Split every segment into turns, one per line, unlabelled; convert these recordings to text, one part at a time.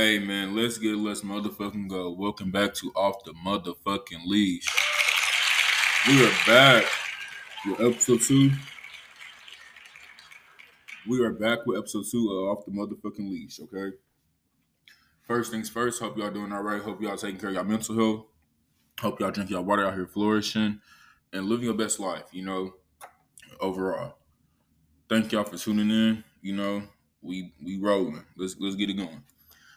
Hey man, let's get let's motherfucking go. Welcome back to Off the Motherfucking Leash. We are back with episode two. We are back with episode two of Off the Motherfucking Leash, okay? First things first, hope y'all doing all right. Hope y'all taking care of y'all mental health. Hope y'all drink y'all water out here flourishing and living your best life, you know, overall. Thank y'all for tuning in. You know, we we rolling. Let's let's get it going.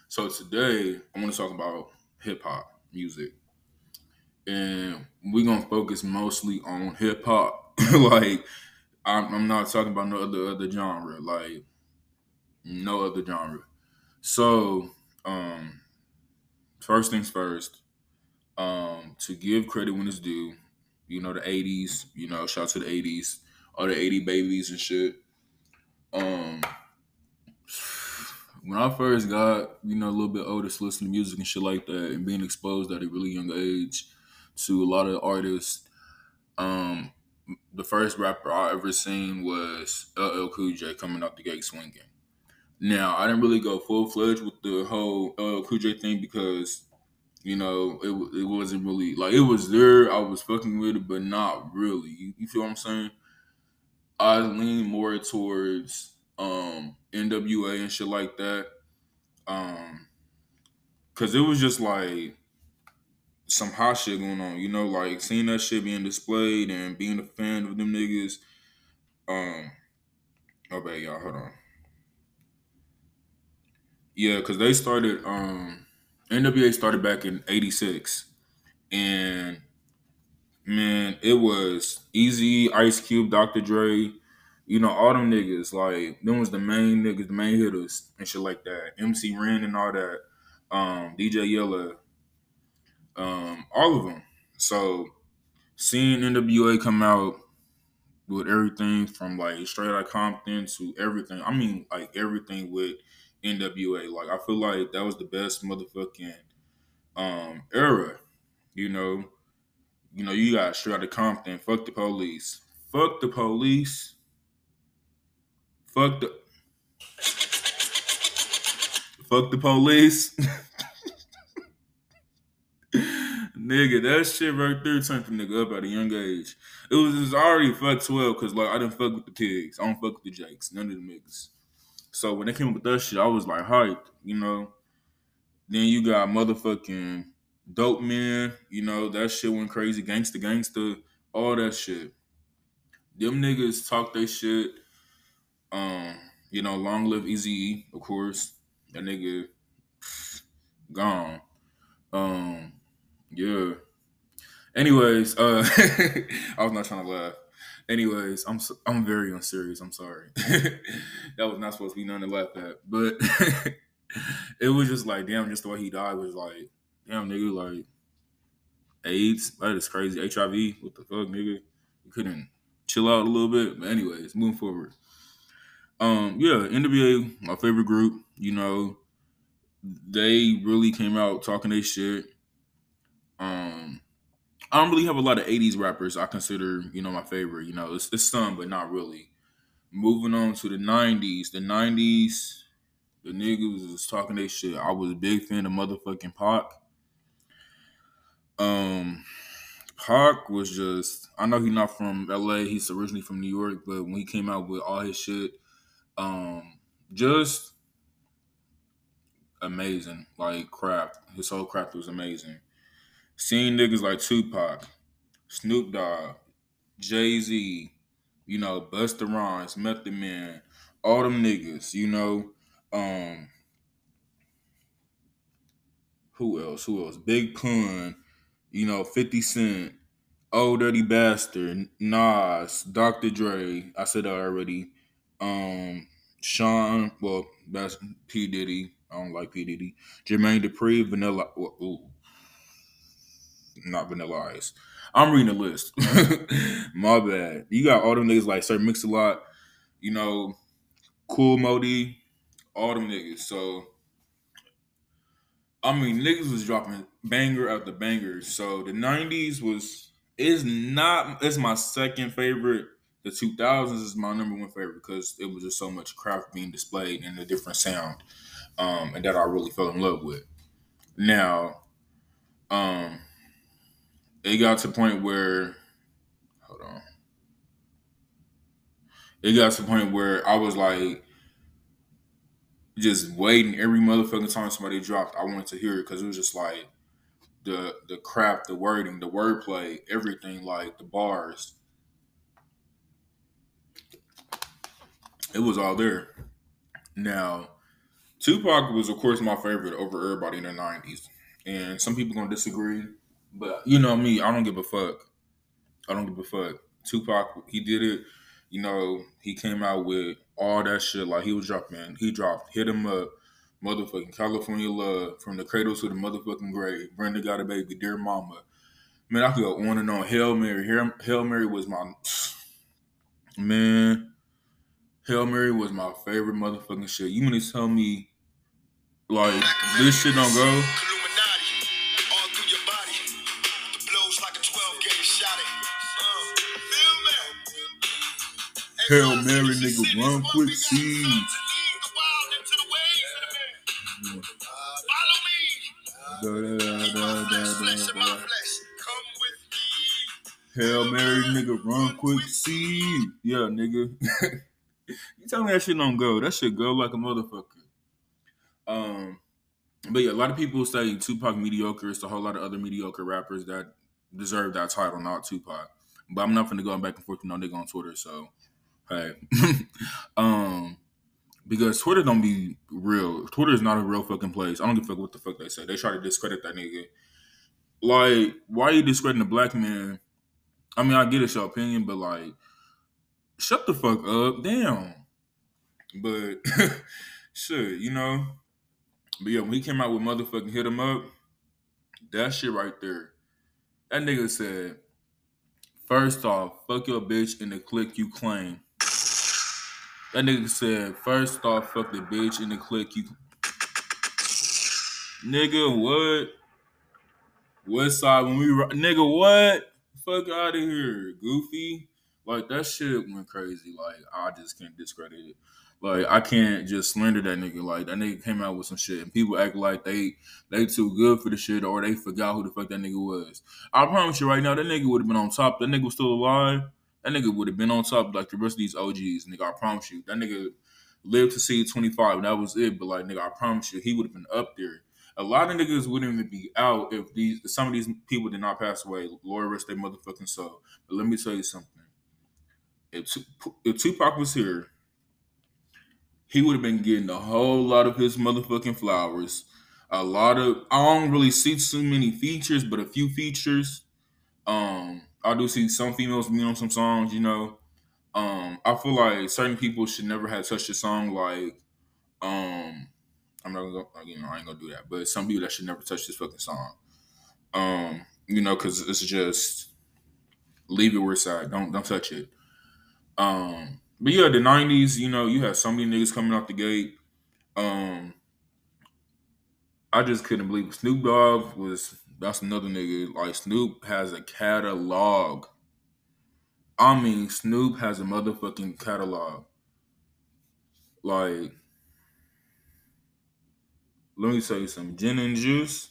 So today I want to talk about hip hop music, and we're gonna focus mostly on hip hop. like I'm, I'm not talking about no other other genre. Like no other genre. So um, first things first. Um, to give credit when it's due, you know the '80s. You know, shout out to the '80s, all the '80 babies and shit. Um when I first got, you know, a little bit older, to listen to music and shit like that, and being exposed at a really young age to a lot of artists, um, the first rapper I ever seen was LL Cool J coming out the gate swinging. Now, I didn't really go full fledged with the whole LL Cool J thing because, you know, it, it wasn't really like it was there. I was fucking with it, but not really. You, you feel what I'm saying? I lean more towards um NWA and shit like that. Um cause it was just like some hot shit going on, you know, like seeing that shit being displayed and being a fan of them niggas. Um oh bad y'all, hold on. Yeah, cause they started um NWA started back in 86 and man, it was Eazy, Ice Cube, Dr. Dre, you know, all them niggas, like them was the main niggas, the main hitters and shit like that. MC Ren and all that, um, DJ Yella, um, all of them. So seeing NWA come out with everything from like straight out Compton to everything. I mean, like everything with NWA. Like I feel like that was the best motherfucking um era. You know, you know, you got straight out of Compton. Fuck the police. Fuck the police Fuck the Fuck the police. nigga, that shit right there turned the nigga up at a young age. It was, it was already fuck 12 because like I didn't fuck with the pigs. I don't fuck with the jakes. None of the niggas. So when they came up with that shit, I was like hyped, you know. Then you got motherfucking dope man, you know, that shit went crazy. Gangsta gangsta, all that shit. Them niggas talk their shit um, you know, long live Eazy, of course. That nigga gone. Um, yeah. Anyways, uh, I was not trying to laugh. Anyways, I'm I'm very unserious. I'm sorry. that was not supposed to be nothing to laugh at, but it was just like, damn, just the way he died was like, damn, nigga, like AIDS. That is crazy. HIV. What the fuck, nigga? You couldn't chill out a little bit. But anyways, moving forward. Um, yeah, NWA, my favorite group. You know, they really came out talking their shit. Um, I don't really have a lot of '80s rappers I consider, you know, my favorite. You know, it's, it's some, but not really. Moving on to the '90s, the '90s, the niggas was talking their shit. I was a big fan of motherfucking Pac. Um, Pac was just. I know he's not from LA. He's originally from New York, but when he came out with all his shit, um, just amazing. Like craft, his whole craft was amazing. Seeing niggas like Tupac, Snoop Dogg, Jay Z, you know, Busta Rhymes, Method Man, all them niggas, you know. Um, who else? Who else? Big Pun, you know, 50 Cent, Old Dirty Bastard, Nas, Dr. Dre. I said that already. Um, Sean, well, that's P Diddy. I don't like P Diddy. Jermaine Dupri, Vanilla. Ooh, not Vanilla Ice. I'm reading the list. My bad. You got all them niggas like Sir Mix a Lot. You know, Kool Moe, all them niggas. So, I mean, niggas was dropping banger after banger. So the '90s was is not. It's my second favorite the 2000s is my number one favorite because it was just so much craft being displayed and a different sound. um, and that I really fell in love with. Now, um, it got to the point where, hold on, it got to the point where I was like, just waiting every motherfucking time somebody dropped. I wanted to hear it because it was just like the the crap, the wording, the wordplay, everything, like the bars. It was all there. Now, Tupac was, of course, my favorite over everybody in the '90s, and some people gonna disagree, but you know me, I don't give a fuck. I don't give a fuck. Tupac, he did it. You know, he came out with all that shit. Like he was dropping, he dropped "Hit 'Em Up," motherfucking California Love, from the cradle to the motherfucking grave. Brenda got a baby, dear mama. Man, I could go on and on. Hail Mary, Hail Mary was my man. Hail Mary was my favorite motherfucking shit. You mean to tell me, like, this shit don't go? Hail Mary, nigga, run quick, see. Hail Mary, nigga, run quick, see. Yeah, nigga. you tell me that shit don't go. That shit go like a motherfucker. Um, but yeah, a lot of people say Tupac mediocre. It's a whole lot of other mediocre rappers that deserve that title, not Tupac. But I'm not gonna go back and forth with no nigga on Twitter, so hey. um because Twitter don't be real. Twitter is not a real fucking place. I don't give a fuck what the fuck they say. They try to discredit that nigga. Like, why are you discrediting a black man? I mean, I get it's your opinion, but like, shut the fuck up. Damn. But shit, you know. But yeah, when he came out with motherfucking hit him up, that shit right there. That nigga said, first off, fuck your bitch in the clique you claim. That nigga said, first off, fuck the bitch in the clique you. Nigga, what? West side when we nigga, what? Fuck out of here, goofy. Like that shit went crazy. Like I just can't discredit it. Like I can't just slander that nigga. Like that nigga came out with some shit, and people act like they they too good for the shit, or they forgot who the fuck that nigga was. I promise you right now, that nigga would have been on top. That nigga was still alive. That nigga would have been on top like the rest of these OGs. Nigga, I promise you, that nigga lived to see 25. That was it. But like, nigga, I promise you, he would have been up there. A lot of niggas wouldn't even be out if these some of these people did not pass away. Lord rest their motherfucking soul. But let me tell you something if, if Tupac was here, he would have been getting a whole lot of his motherfucking flowers. A lot of I don't really see too many features, but a few features. Um, I do see some females be on some songs, you know. Um, I feel like certain people should never have touched a song like um I'm not gonna you know, I ain't gonna do that. But some people that should never touch this fucking song. Um, you know, cause it's just leave it where it's at. Don't don't touch it. Um, but yeah, the '90s, you know, you had so many niggas coming out the gate. Um, I just couldn't believe Snoop Dogg was. That's another nigga. Like Snoop has a catalog. I mean, Snoop has a motherfucking catalog. Like, let me tell you some gin and juice.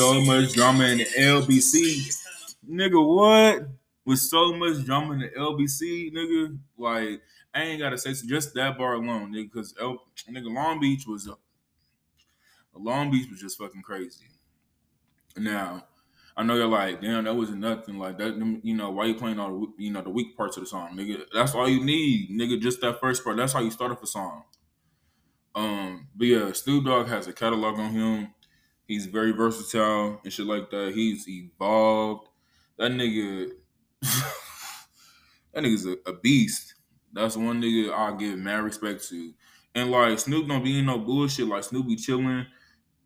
So much drama in the LBC, nigga, what? With so much drama in the LBC, nigga, like I ain't gotta say so just that bar alone, nigga, because nigga Long Beach was a Long Beach was just fucking crazy. Now, I know you're like, damn, that wasn't nothing like that. You know, why you playing all the you know the weak parts of the song, nigga? That's all you need, nigga. Just that first part. That's how you start off a song. Um, but yeah, Snoop Dogg has a catalog on him. He's very versatile and shit like that. He's evolved. That nigga, that nigga's a, a, beast. That's one nigga I give mad respect to. And like Snoop don't be in no bullshit. Like Snoop be chilling.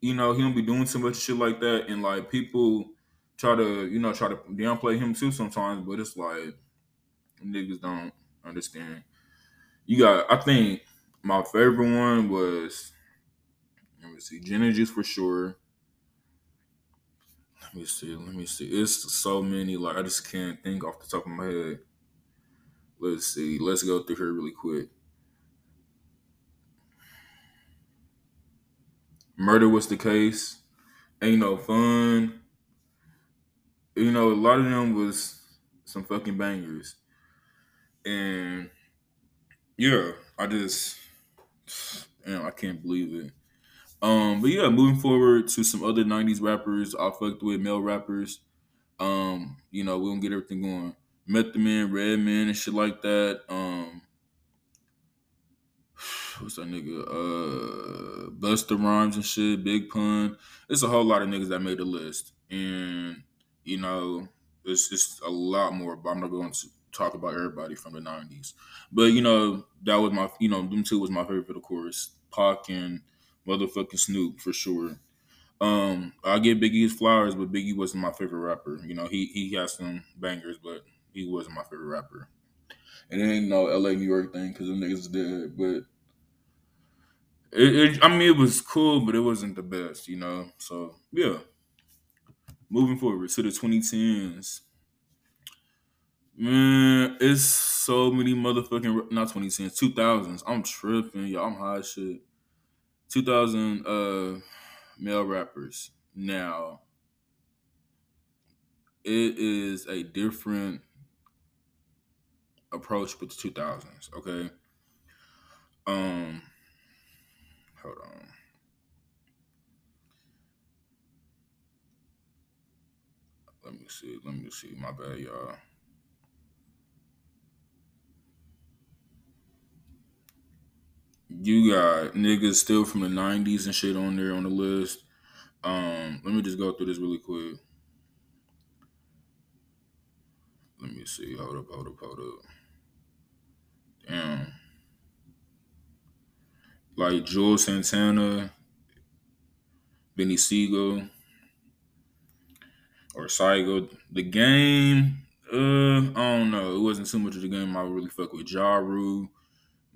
You know, he don't be doing too much shit like that. And like people try to, you know, try to downplay him too sometimes, but it's like niggas don't understand. You got I think my favorite one was let me see, and Juice for sure. Let me see, let me see. It's so many, like I just can't think off the top of my head. Let's see. Let's go through here really quick. Murder was the case. Ain't no fun. You know, a lot of them was some fucking bangers. And yeah, I just damn, I can't believe it. Um, but yeah, moving forward to some other '90s rappers I fucked with, male rappers. Um, you know, we don't get everything going. Method Man, Redman, and shit like that. Um, what's that nigga? Uh, Rhymes and shit, Big Pun. It's a whole lot of niggas that made the list, and you know, it's just a lot more. But I'm not going to talk about everybody from the '90s. But you know, that was my, you know, them two was my favorite, of course. Pac and motherfucking Snoop for sure. Um, I give Biggie his flowers, but Biggie wasn't my favorite rapper. You know, he he has some bangers, but he wasn't my favorite rapper. And it ain't no LA New York thing because the niggas dead, but it, it, I mean, it was cool, but it wasn't the best, you know. So yeah, moving forward to the 2010s, man, it's so many motherfucking not 2010s, 2000s. I'm tripping, y'all. I'm high shit. 2000 uh male rappers. Now, it is a different approach with the 2000s. Okay. Um Hold on. Let me see. Let me see. My bad, y'all. You got niggas still from the 90s and shit on there on the list. Um, let me just go through this really quick. Let me see. Hold up, hold up, hold up. Damn like Juelz Santana, Beanie Sigel, or Saigo. The game, uh, I don't know. It wasn't too much of the game I really fuck with. Ja Rule,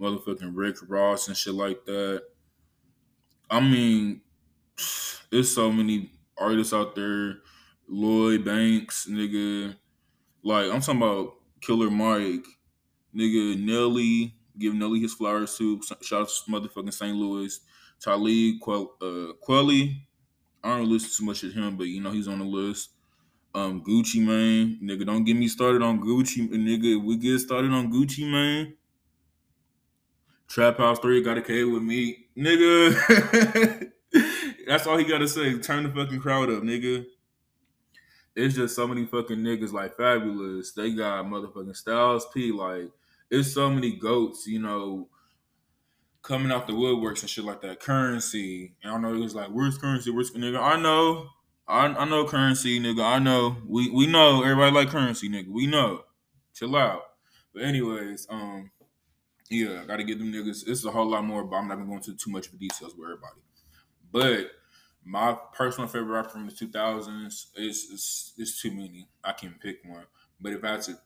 motherfucking Rick Ross and shit like that. I mean, there's so many artists out there. Lloyd Banks, nigga. Like, I'm talking about Killer Mike, nigga, Nelly, give Nelly his flowers too. Shout out to motherfucking St. Louis. Talib Quell, uh, Kweli. I don't listen too much to him, but you know he's on the list. Um, Gucci Mane, nigga, don't get me started on Gucci, nigga. We get started on Gucci Mane. Trap House Three got a K with me, nigga. That's all he gotta say. Turn the fucking crowd up, nigga. It's just so many fucking niggas like Fabolous. They got motherfucking Styles P. Like it's so many goats, you know, coming out the woodworks and shit like that. Currency. And I know it was like, where's currency? Where's nigga? I know. I, I know currency, nigga. I know. We we know everybody like currency, nigga. We know. Chill out. But anyways, um, yeah, I gotta get them niggas. It's a whole lot more, but I'm not gonna go into too much of details with everybody. But my personal favorite rapper from the 2000s is is too many. I can't pick one. But if I had to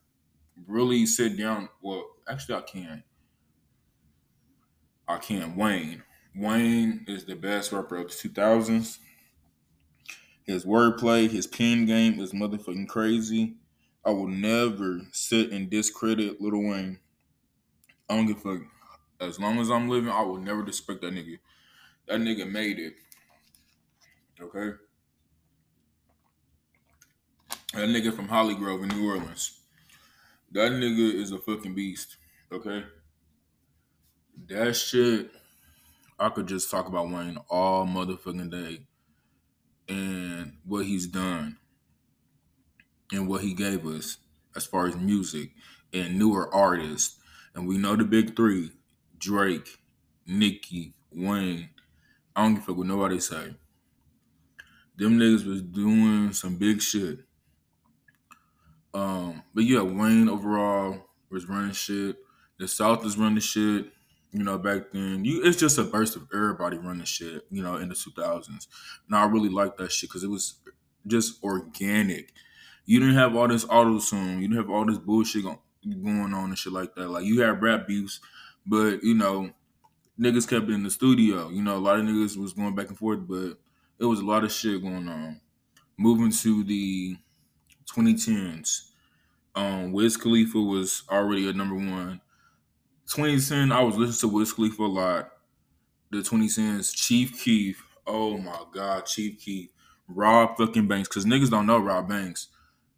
really sit down. Well, actually, I can. I can. Wayne. Wayne is the best rapper of the 2000s. His wordplay, his pen game is motherfucking crazy. I will never sit and discredit Little Wayne. I don't give a fuck. As long as I'm living, I will never disrespect that nigga. That nigga made it. Okay? That nigga from Hollygrove in New Orleans. That nigga is a fucking beast. Okay. That shit, I could just talk about Wayne all motherfucking day and what he's done and what he gave us as far as music and newer artists. And we know the big three Drake, Nicki, Wayne. I don't give a fuck what nobody say. Them niggas was doing some big shit. Um, but yeah, Wayne overall was running shit. The South is running shit. You know, back then, you it's just a burst of everybody running shit. You know, in the two thousands, and I really like that shit because it was just organic. You didn't have all this auto tune. You didn't have all this bullshit going on and shit like that. Like you had rap beefs, but you know, niggas kept it in the studio. You know, a lot of niggas was going back and forth, but it was a lot of shit going on. Moving to the 2010s, um, Wiz Khalifa was already a number one. 2010, I was listening to Wiz Khalifa a lot. The 2010s, Chief Keef. Oh my God, Chief Keef. Rob fucking Banks. Because niggas don't know Rob Banks.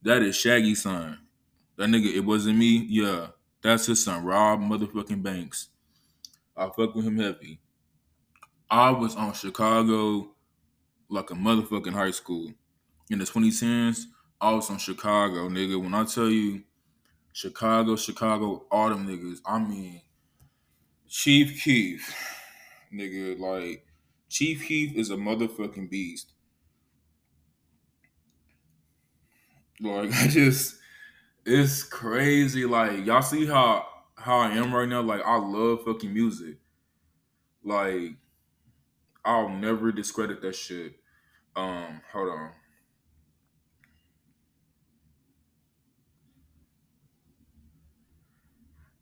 That is Shaggy's son. That nigga, it wasn't me. Yeah, that's his son, Rob motherfucking Banks. I fuck with him heavy. I was on Chicago like a motherfucking high school. In the 2010s, I was on Chicago, nigga. When I tell you Chicago, Chicago, all them niggas, I mean Chief Keef, nigga, like Chief Keef is a motherfucking beast. Like I just it's crazy. Like y'all see how how I am right now. Like I love fucking music. Like I'll never discredit that shit. Um, hold on.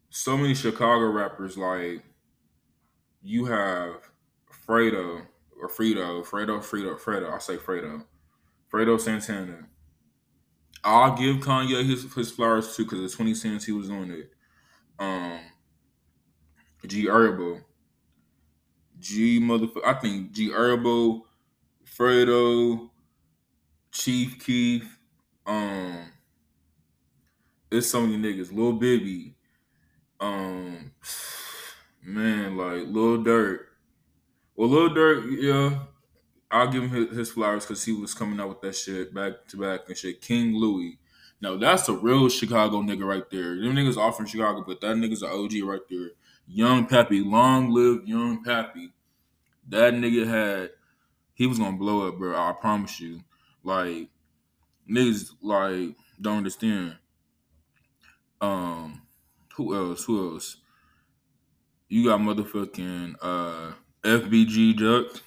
So many Chicago rappers, like you have Fredo or Fredo, Fredo, Fredo, Fredo. I say Fredo, Fredo Santana. I'll give Kanye his his flowers too because the 20 cents he was on it. Um, G Herbo, G motherfucker. I think G Herbo, Fredo, Chief Keef. Um, it's so many niggas. Lil Bibby. Um, man, like Lil Durk. Well, Lil Durk, yeah, I'll give him his, flowers because he was coming out with that shit back to back and shit. King Louie. Now that's a real Chicago nigga right there. Them niggas off from Chicago, but that nigga's an OG right there. Young Pappy, long live Young Pappy. That nigga had, he was gonna blow up, bro. I promise you. Like niggas, like don't understand. Um, who else? Who else? You got motherfucking uh FBG Duck.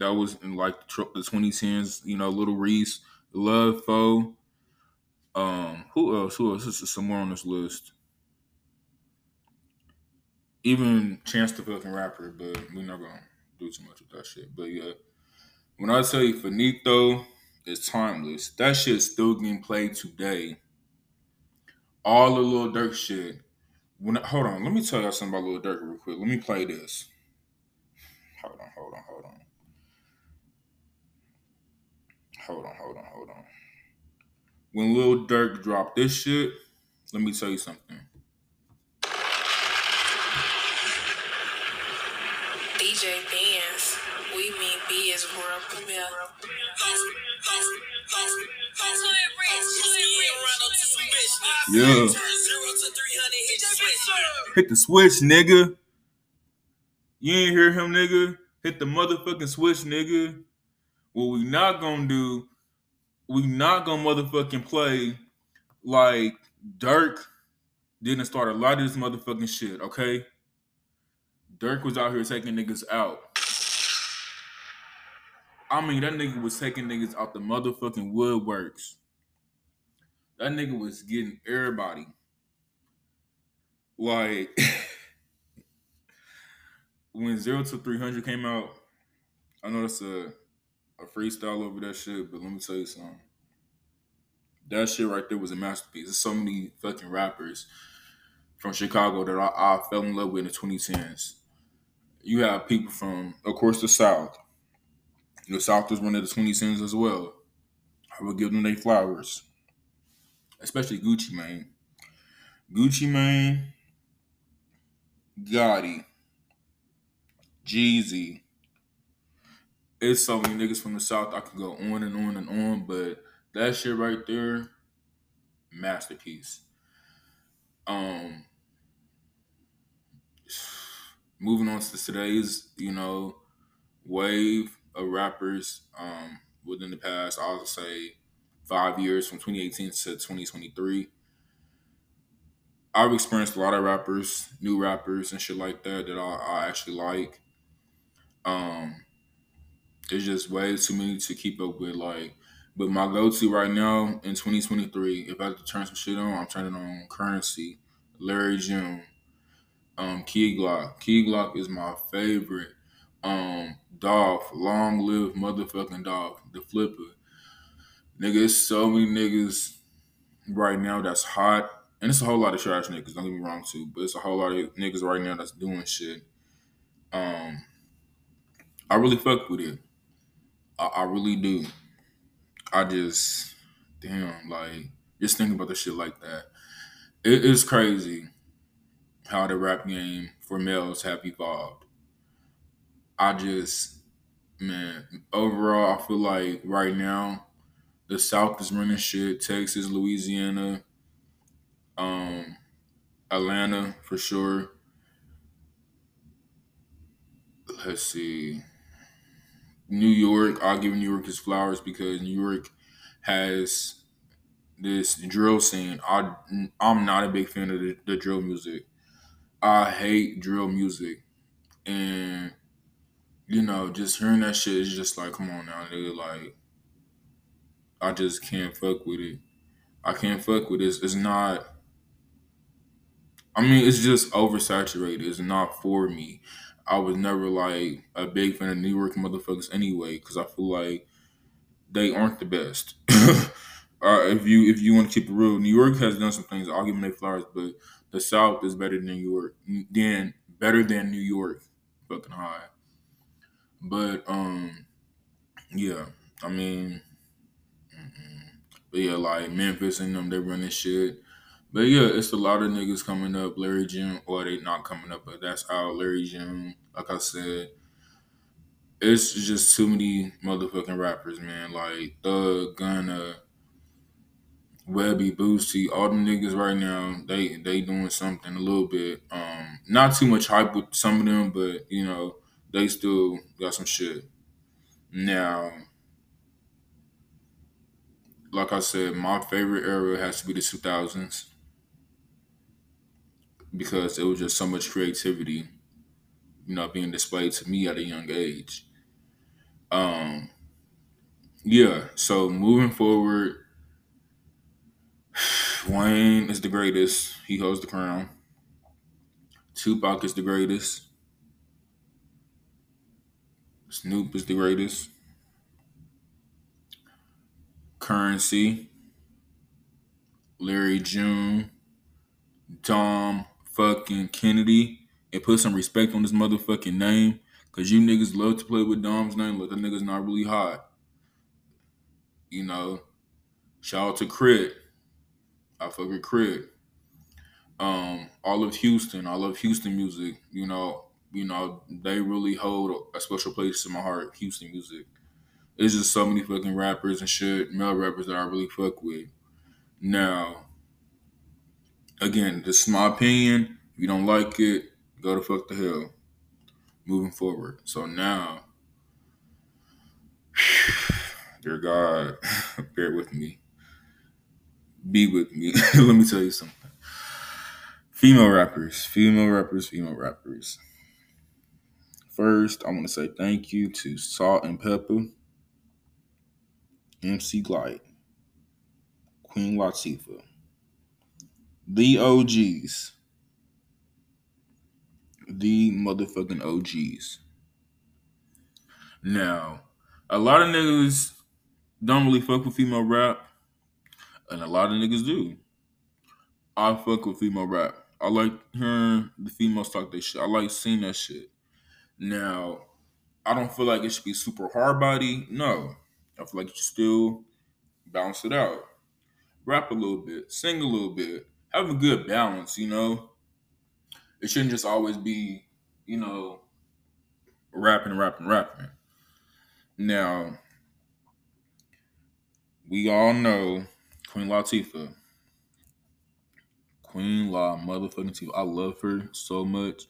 That was in like the 2010s, you know, Little Reese, Lud Foe. Um, who else? Who else? This is somewhere on this list. Even Chance the fucking rapper, but we're not gonna do too much with that shit. But yeah, when I tell you Finito is timeless, that shit's still getting played today. All the little Durk shit. When hold on, let me tell y'all something about Lil Durk real quick. Let me play this. Hold on, hold on, hold on. Hold on, hold on, hold on. When Lil Durk dropped this shit, let me tell you something. DJ Benz, we mean B is world premiere. Yeah. Hit the switch, nigga. You ain't hear him, nigga. Hit the motherfucking switch, nigga. What we not gonna do, we not gonna motherfucking play like Durk didn't start a lot of this motherfucking shit, okay? Durk was out here taking niggas out. I mean, that nigga was taking niggas out the motherfucking woodworks. That nigga was getting everybody. Like, when Zero to 300 came out, I know that's a, a freestyle over that shit, but let me tell you something. That shit right there was a masterpiece. There's so many fucking rappers from Chicago that I, I fell in love with in the 2010s. You have people from, of course, the South. The South was one of the 2010s as well. I would give them their flowers. Especially Gucci Mane. Gucci Mane, Gotti, Jeezy. It's so many niggas from the South I could go on and on and on, but that shit right there, masterpiece. Um moving on to today's, you know, wave of rappers um, within the past, I'll say five years from 2018 to 2023. I've experienced a lot of rappers, new rappers and shit like that that I, I actually like. Um, there's just way too many to keep up with. Like But my go-to right now in 2023, if I have to turn some shit on, I'm turning on Currency, Larry June, um, Key Glock. Key Glock is my favorite. Um, Dolph, long live motherfucking Dolph, the flipper. Nigga, it's so many niggas right now that's hot. And it's a whole lot of trash niggas, don't get me wrong too, but it's a whole lot of niggas right now that's doing shit. Um I really fuck with it. I, I really do. I just damn, like just thinking about the shit like that. It is crazy how the rap game for males have evolved. I just man, overall I feel like right now the South is running shit. Texas, Louisiana, um, Atlanta for sure. Let's see. New York, I'll give New York his flowers because New York has this drill scene. I I'm not a big fan of the, the drill music. I hate drill music, and you know, just hearing that shit is just like, come on now, nigga. Like, I just can't fuck with it. I can't fuck with this. It's not. I mean, it's just oversaturated. It's not for me. I was never like a big fan of New York motherfuckers anyway, because I feel like they aren't the best. uh, if you if you want to keep it real, New York has done some things. I'll give them their flowers, but the South is better than New York. Then better than New York, fucking high. But um, yeah, I mean, but yeah, like Memphis and them, they run this shit. But yeah, it's a lot of niggas coming up. Larry June, or they not coming up, but that's out. Larry June, like I said, it's just too many motherfucking rappers, man. Like Thug, Gunna, Webbie, Boosie, all them niggas right now, they they doing something a little bit. Um, not too much hype with some of them, but you know, they still got some shit. Now, like I said, my favorite era has to be the 2000s because it was just so much creativity, you know, being displayed to me at a young age. Um, yeah, so moving forward, Wayne is the greatest. He holds the crown. Tupac is the greatest. Snoop is the greatest. Currency, Larry June, Dom fucking Kennedy, and put some respect on this motherfucking name. Cause you niggas love to play with Dom's name, but the nigga's not really hot. You know. Shout out to Crit. I fuck with Crit. Um, all of Houston, I love Houston music. You know, you know, they really hold a special place in my heart, Houston music. It's just so many fucking rappers and shit, male rappers that I really fuck with. Now, again, this is my opinion. If you don't like it, go to fuck the hell. Moving forward. So now, dear God, bear with me. Be with me. Let me tell you something. Female rappers, female rappers, female rappers. First, I want to say thank you to Salt and Pepper, MC Lyte, Queen Latifah, the OGs, the motherfucking OGs. Now, a lot of niggas don't really fuck with female rap, and a lot of niggas do. I fuck with female rap. I like hearing the females talk their shit. I like seeing that shit. Now, I don't feel like it should be super hard body. No. I feel like you still balance it out. Rap a little bit, sing a little bit, have a good balance, you know? It shouldn't just always be, you know, rapping, rapping, rapping. Now, we all know Queen Latifah. Queen Law motherfucking Tifa. I love her so much.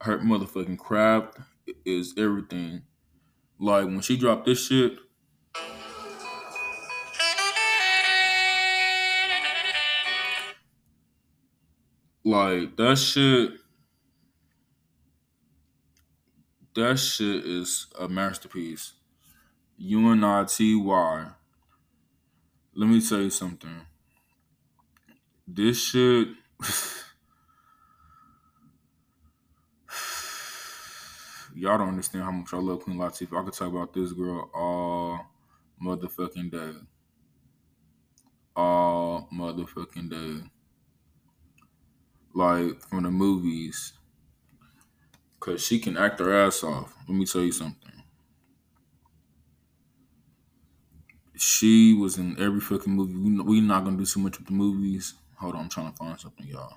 Her motherfucking craft is everything. Like when she dropped this shit. Like that shit. That shit is a masterpiece. U N I T Y. Let me tell you something. This shit. Y'all don't understand how much I love Queen Latifah. I could talk about this girl all motherfucking day. All motherfucking day. Like from the movies. Cause she can act her ass off. Let me tell you something. She was in every fucking movie. We we not gonna do too much with the movies. Hold on, I'm trying to find something, y'all.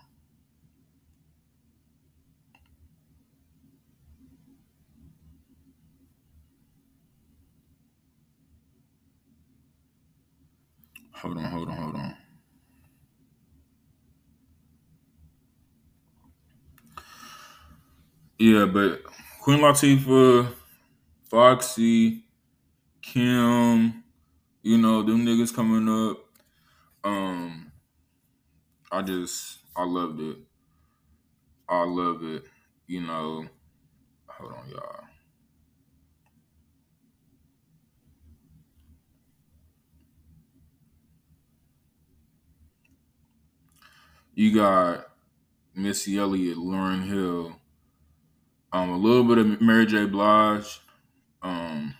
Hold on, hold on, hold on. Yeah, but Queen Latifah, Foxy, Kim, you know, them niggas coming up. Um, I just I loved it. I love it. You know, hold on, y'all. You got Missy Elliott, Lauryn Hill, um, a little bit of Mary J. Blige. Um,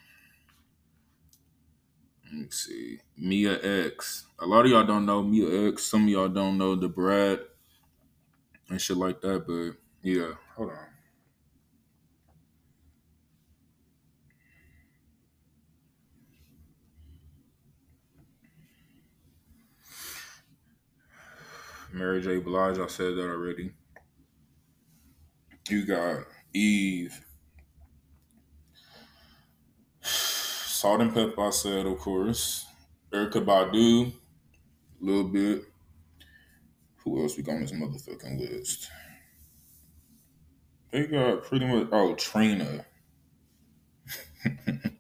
let me see, Mia X. A lot of y'all don't know Mia X. Some of y'all don't know the Brat and shit like that. But yeah, hold on. Mary J. Blige, I said that already. You got Eve. Salt and Pepper, I said, of course. Erykah Badu, a little bit. Who else we got on this motherfucking list? They got pretty much. Oh, Trina. Let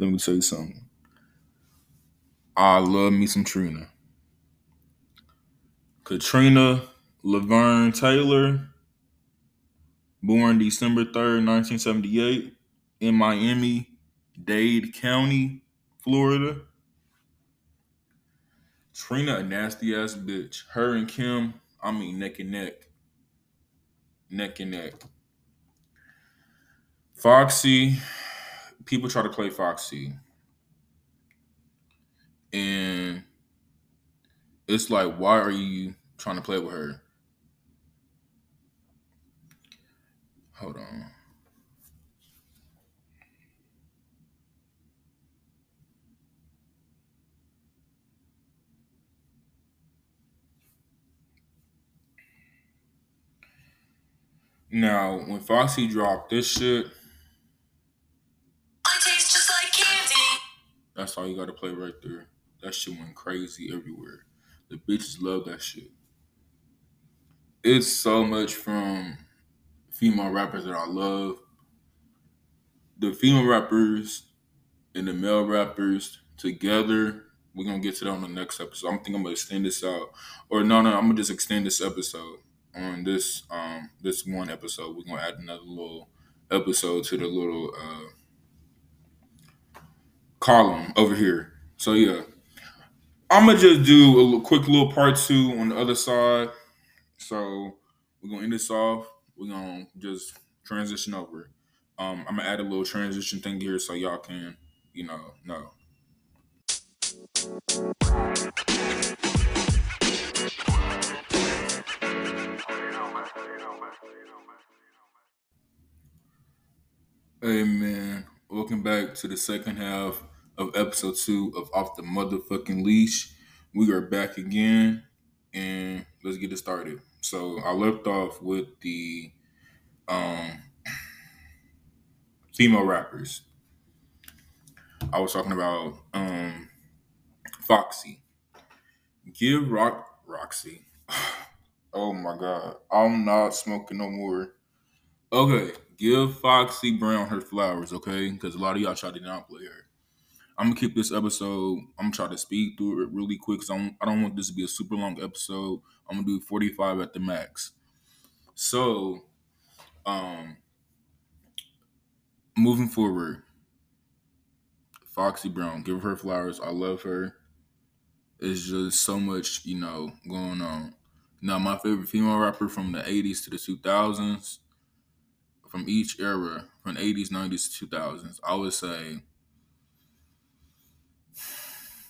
me tell you something. I love me some Trina. Katrina Laverne Taylor, born December 3rd, 1978, in Miami Dade County, Florida. Trina, a nasty ass bitch. Her and Kim, I mean, neck and neck. Neck and neck. Foxy, people try to play Foxy. And it's like, why are you trying to play with her? Hold on. Now, when Foxy dropped this shit,
I taste just like candy.
that's all you got to play right there. That shit went crazy everywhere. The bitches love that shit. It's so much from female rappers that I love. The female rappers and the male rappers together. We're gonna get to that on the next episode. I'm thinking I'm gonna extend this out, or no, no, I'm gonna just extend this episode on this um this one episode. We're gonna add another little episode to the little uh column over here. So yeah, I'm gonna just do a quick little part two on the other side. So we're gonna end this off. We're gonna just transition over. Um, I'm gonna add a little transition thing here so y'all can, you know, know. Hey man, welcome back to the second half of episode two of Off the Motherfucking Leash. We are back again and let's get it started. So I left off with the um female rappers. I was talking about um Foxy. Give Rock Roxy. Oh my god. I'm not smoking no more. Okay, give Foxy Brown her flowers, okay? Because a lot of y'all try to downplay her. I'm gonna keep this episode. I'm gonna try to speed through it really quick because I don't, I don't want this to be a super long episode. I'm gonna do 45 at the max. So, um, moving forward, Foxy Brown, give her flowers. I love her. It's just so much, you know, going on. Now, my favorite female rapper from the 80s to the 2000s, from each era, from the 80s, 90s to 2000s, I would say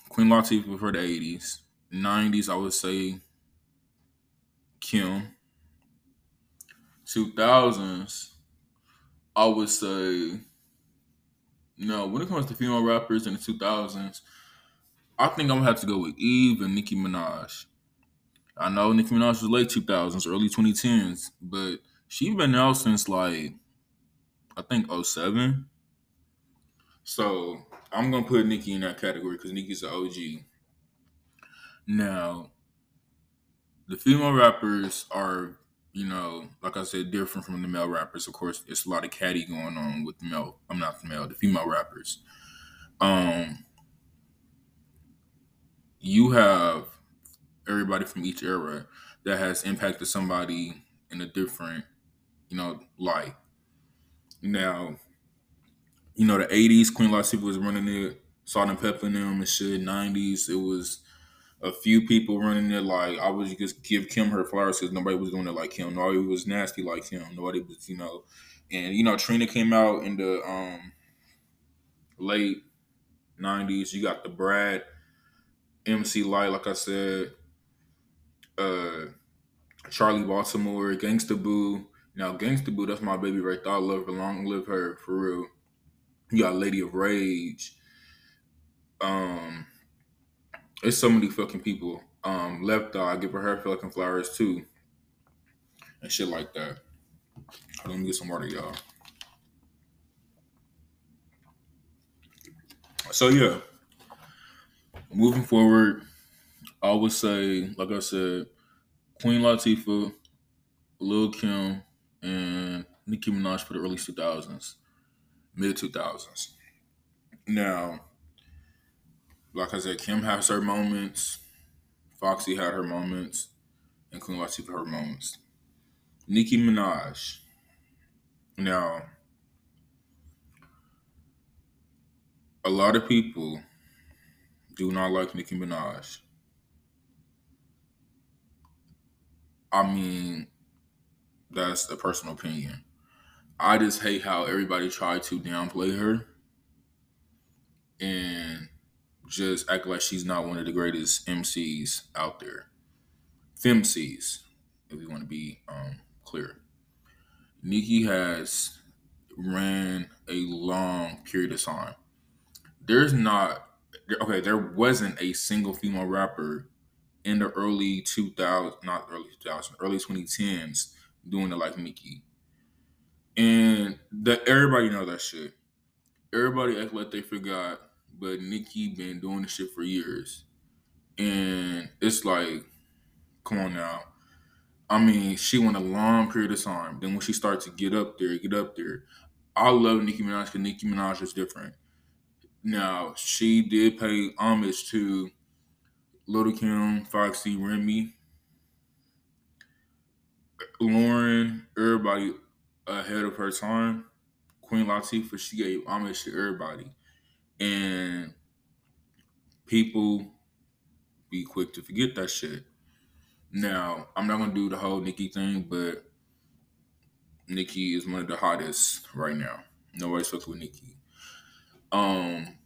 Queen Latifah for the 80s. 90s, I would say Kim. 2000s, I would say no. When it comes to female rappers in the 2000s, I think I'm gonna have to go with Eve and Nicki Minaj. I know Nicki Minaj was late 2000s, early 2010s, but she's been out since like I think 07. So I'm gonna put Nicki in that category because Nicki's an OG. Now, the female rappers are, you know, like I said, different from the male rappers. Of course, it's a lot of catty going on with the male. I'm not the male, the female rappers. Um, you have everybody from each era that has impacted somebody in a different, you know, light. Now, you know, the '80s, Queen Latifah was running it, Salt-N-Pepa and them and shit. '90s, it was a few people running it. Like I was just give Kim her flowers because nobody was doing it like him. Nobody was nasty like him. Nobody was, you know, and you know, Trina came out in the um late '90s. You got the Brat, MC Lyte, like I said, uh, Charli Baltimore, Gangsta Boo. Now, Gangsta Boo, that's my baby right there. I love her. Long live her, for real. You got Lady of Rage. Um, it's so many fucking people. Um, Left Eye give her her fucking flowers too, and shit like that. Let me get some water, y'all. So yeah, moving forward, I would say, like I said, Queen Latifah, Lil Kim, and Nicki Minaj for the early 2000s, mid 2000s. Now, like I said, Kim has her moments, Foxy had her moments, and Queen Latifah her moments. Nicki Minaj. Now, a lot of people do not like Nicki Minaj. I mean, that's a personal opinion. I just hate how everybody tried to downplay her and just act like she's not one of the greatest MCs out there. FemCs, if we want to be um, clear. Nicki has ran a long period of time. There's not okay, there wasn't a single female rapper in the early 2000, not early 2000, early 2010s doing it like Nicki. And that everybody know that shit. Everybody act like they forgot, but Nicki been doing this shit for years. And it's like, come on now. I mean, she went a long period of time. Then when she started to get up there, get up there. I love Nicki Minaj because Nicki Minaj is different. Now, she did pay homage to Little Kim, Foxy, Remy, Lauryn, everybody ahead of her time. Queen Latifah, she gave homage to everybody. And people be quick to forget that shit. Now, I'm not gonna do the whole Nicki thing, but Nicki is one of the hottest right now. Nobody's fucking with Nicki. Um,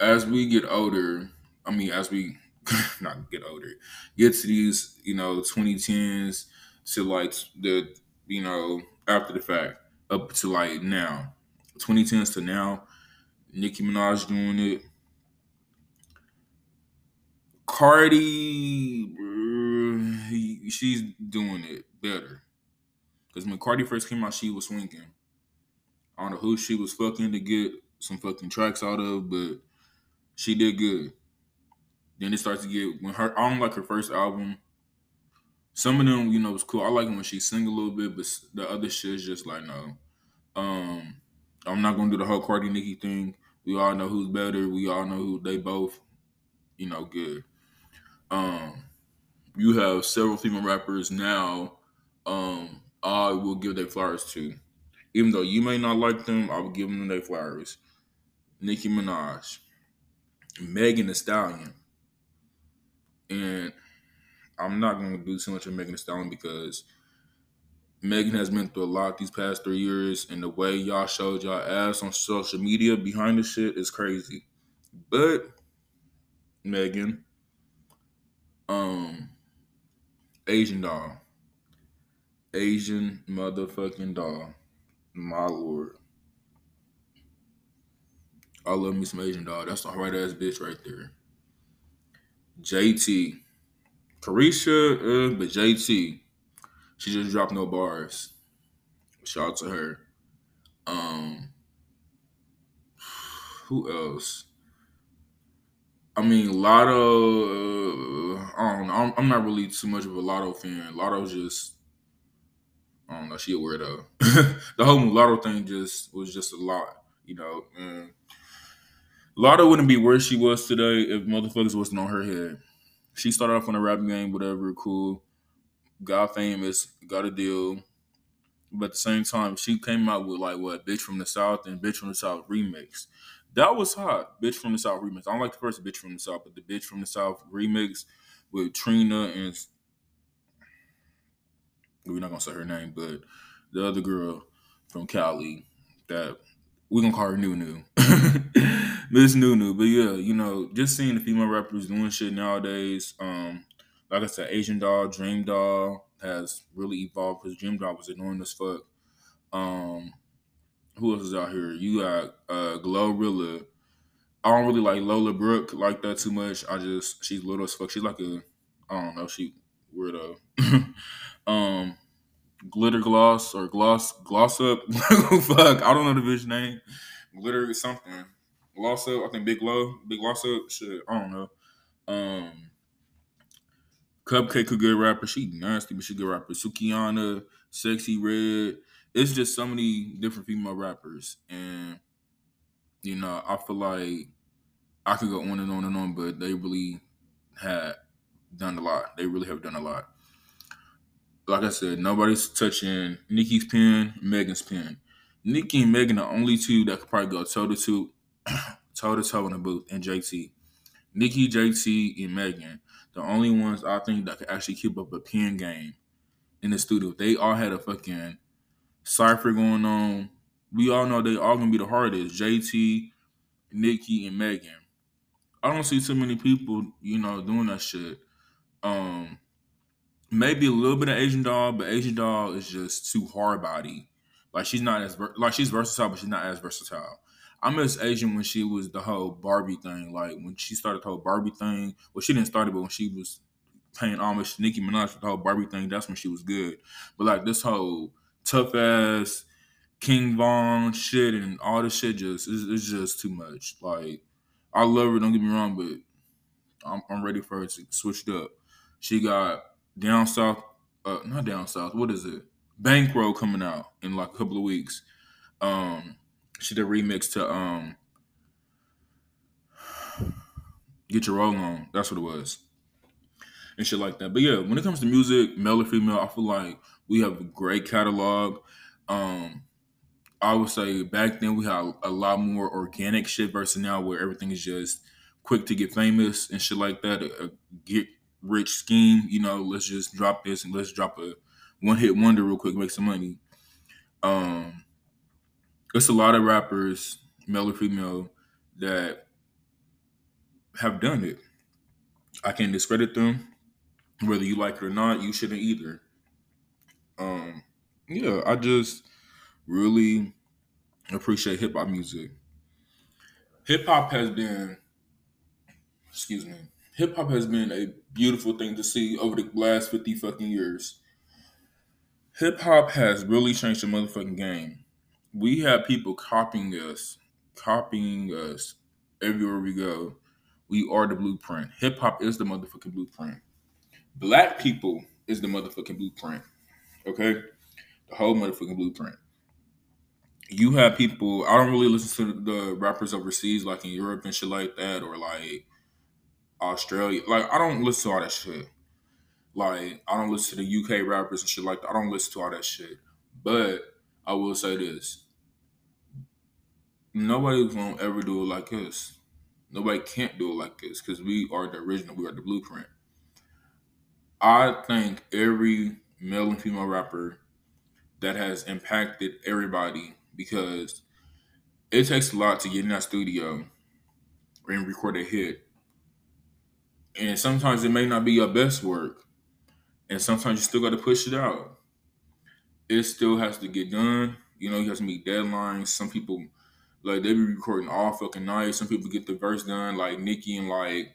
as we get older, I mean, as we not get older, get to these, you know, 2010s to like the, you know, after the fact, up to like now, 2010s to now, Nicki Minaj doing it. Cardi, she's doing it better. Because when Cardi first came out, she was swinging. I don't know who she was fucking to get some fucking tracks out of, but she did good. Then it starts to get when her. I don't like her first album. Some of them, you know, was cool. I like when she sing a little bit, but the other shit is just like no. Um, I'm not gonna do the whole Cardi Nicki thing. We all know who's better. We all know who they both, you know, good. Um, you have several female rappers now. Um, I will give their flowers to, even though you may not like them. I will give them their flowers. Nicki Minaj, Megan Thee Stallion, and I'm not going to do too much of Megan Thee Stallion because Megan has been through a lot these past three years, and the way y'all showed y'all ass on social media behind the shit is crazy. But Megan, um, Asian doll, Asian motherfucking doll, my lord. I love me some Asian doll. That's a hard ass bitch right there. JT, Carisha, uh, but JT, she just dropped no bars. Shout out to her. Um, who else? I mean, Latto. Uh, I don't know. I'm, I'm not really too much of a Latto fan. Latto's just, I don't know. She a weirdo. the whole Latto thing just was just a lot, you know. And Latto wouldn't be where she was today if motherfuckers wasn't on her head. She started off on a rap game, whatever, cool. Got famous, got a deal. But at the same time, she came out with like what, Bitch from the South and Bitch from the South remix. That was hot. Bitch from the South remix. I don't like the first Bitch from the South, but the Bitch from the South remix with Trina and we're not gonna say her name, but the other girl from Cali that we're gonna call her Nunu. Miss Nunu. But yeah, you know, just seeing the female rappers doing shit nowadays. Um, like I said, Asian Doll, Dream Doll has really evolved because Dream Doll was annoying as fuck. Um, who else is out here? You got uh Glorilla. I don't really like Lola Brooke like that too much. I just she's little as fuck. She's like a I don't know, she weirdo. um glitter gloss or gloss gloss up. fuck, I don't know the bitch name. Glitter something. Gloss up, I think big low, big gloss up. Shit, I don't know. Um Cupcakke a good rapper. She nasty, but she good rapper. Sukihana, Sexyy Red. It's just so many different female rappers. And, you know, I feel like I could go on and on and on, but they really had done a lot. They really have done a lot. Like I said, nobody's touching Nicki's pen, Megan's pen. Nicki and Megan are only two that could probably go toe to toe, toe to toe in the booth, and JT. Nicki, JT, and Megan, the only ones I think that could actually keep up a pen game in the studio. They all had a fucking cipher going on. We all know they all gonna be the hardest. JT, Nicki, and Megan. I don't see too many people, you know, doing that shit. Um, maybe a little bit of Asian doll, but Asian doll is just too hard body. Like she's not as like she's versatile, but she's not as versatile. I miss Asian when she was the whole Barbie thing. Like when she started the whole Barbie thing. Well, she didn't start it, but when she was paying homage to Nicki Minaj for the whole Barbie thing, that's when she was good. But like this whole tough ass King Von shit and all this shit just it's, it's just too much. Like I love her, don't get me wrong, but I'm, I'm ready for her to switch it up. She got down south, uh, not down south. What is it? Bankroll coming out in like a couple of weeks. Um, she did a remix to um, Get Your Roll On. That's what it was, and shit like that. But yeah, when it comes to music, male or female, I feel like we have a great catalog. Um, I would say back then we had a lot more organic shit versus now where everything is just quick to get famous and shit like that. A, a get rich scheme, you know, let's just drop this and let's drop a one hit wonder real quick, make some money. Um, it's a lot of rappers, male or female, that have done it. I can't discredit them. Whether you like it or not, you shouldn't either. Um, yeah, I just really appreciate hip hop music. Hip hop has been, excuse me, hip hop has been a beautiful thing to see over the last 50 fucking years. Hip hop has really changed the motherfucking game. We have people copying us, copying us everywhere we go. We are the blueprint. Hip hop is the motherfucking blueprint. Black people is the motherfucking blueprint. Okay? The whole motherfucking blueprint. You have people, I don't really listen to the rappers overseas, like in Europe and shit like that, or like Australia. Like, I don't listen to all that shit. Like, I don't listen to the UK rappers and shit like that. I don't listen to all that shit. But I will say this Nobody's gonna ever do it like us. Nobody can't do it like this because we are the original. We are the blueprint. I think every male and female rapper that has impacted everybody because it takes a lot to get in that studio and record a hit. And sometimes it may not be your best work. And sometimes you still got to push it out. It still has to get done. You know, you have to meet deadlines. Some people, like, they be recording all fucking night. Some people get the verse done, like Nicki, in like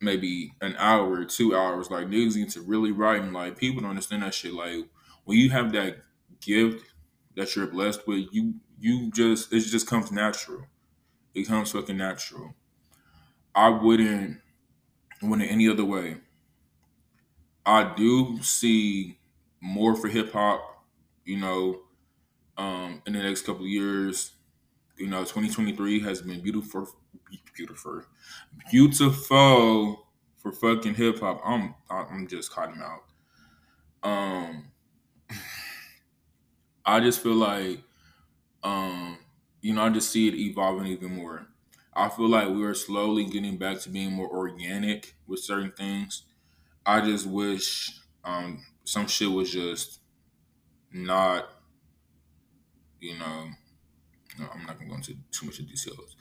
maybe an hour or two hours. Like, niggas to really write. And, like, people don't understand that shit. Like, when you have that gift that you're blessed with, you, you just, it just comes natural. It comes fucking natural. I wouldn't want it any other way. I do see more for hip hop, you know, um, in the next couple of years. You know, 2023 has been beautiful, beautiful, beautiful for fucking hip hop. I'm, I'm just cutting out. Um, I just feel like, um, you know, I just see it evolving even more. I feel like we are slowly getting back to being more organic with certain things. I just wish um, some shit was just not, you know, no, I'm not gonna go into too much of details.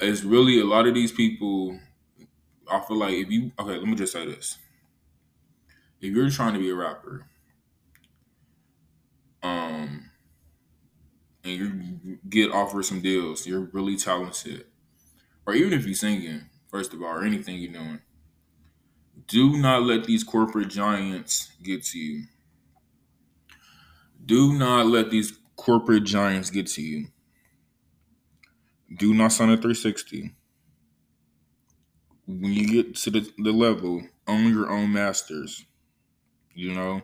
It's really a lot of these people. I feel like if you okay, let me just say this: if you're trying to be a rapper, um, and you get offered some deals, you're really talented, or even if you're singing, first of all, or anything you're doing, do not let these corporate giants get to you. Do not let these corporate giants get to you. Do not sign a 360. When you get to the, the level, own your own masters. You know,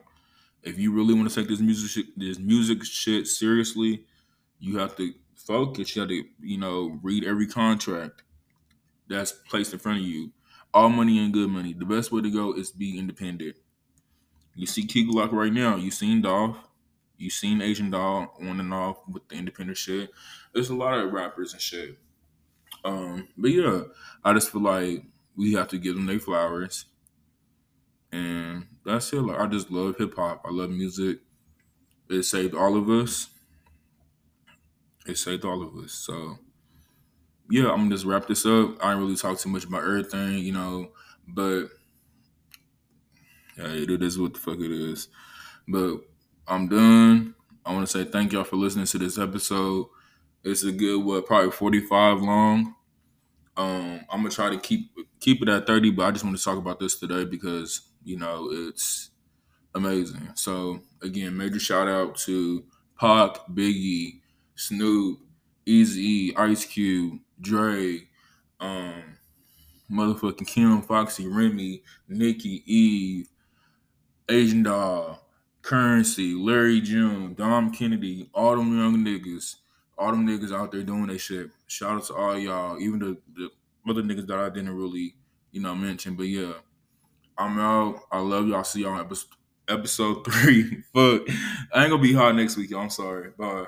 if you really want to take this music shit, this music shit seriously, you have to focus. You have to, you know, read every contract that's placed in front of you. All money and good money. The best way to go is be independent. You see Key Glock right now. You seen Dolph. You seen Asian Doll on and off with the independent shit. There's a lot of rappers and shit. Um, but yeah, I just feel like we have to give them their flowers. And that's it. Like I just love hip hop. I love music. It saved all of us. It saved all of us. So yeah, I'm gonna just wrap this up. I didn't really talk too much about everything, you know, but yeah, it is what the fuck it is. But I'm done. I want to say thank y'all for listening to this episode. It's a good what, probably 45 long. Um, I'm gonna try to keep keep it at 30, but I just want to talk about this today because you know it's amazing. So again, major shout out to Pac, Biggie, Snoop, Eazy, Ice Cube, Dre, um, motherfucking Kim, Foxy, Remy, Nicki, Eve, Asian Doll, Curren$y, Larry June, Dom Kennedy, all them young niggas, all them niggas out there doing their shit. Shout out to all y'all, even the, the other niggas that I didn't really, you know, mention. But yeah, I'm out. I love y'all. See y'all on episode, episode three. Fuck. I ain't gonna be hot next week, y'all. I'm sorry. Bye.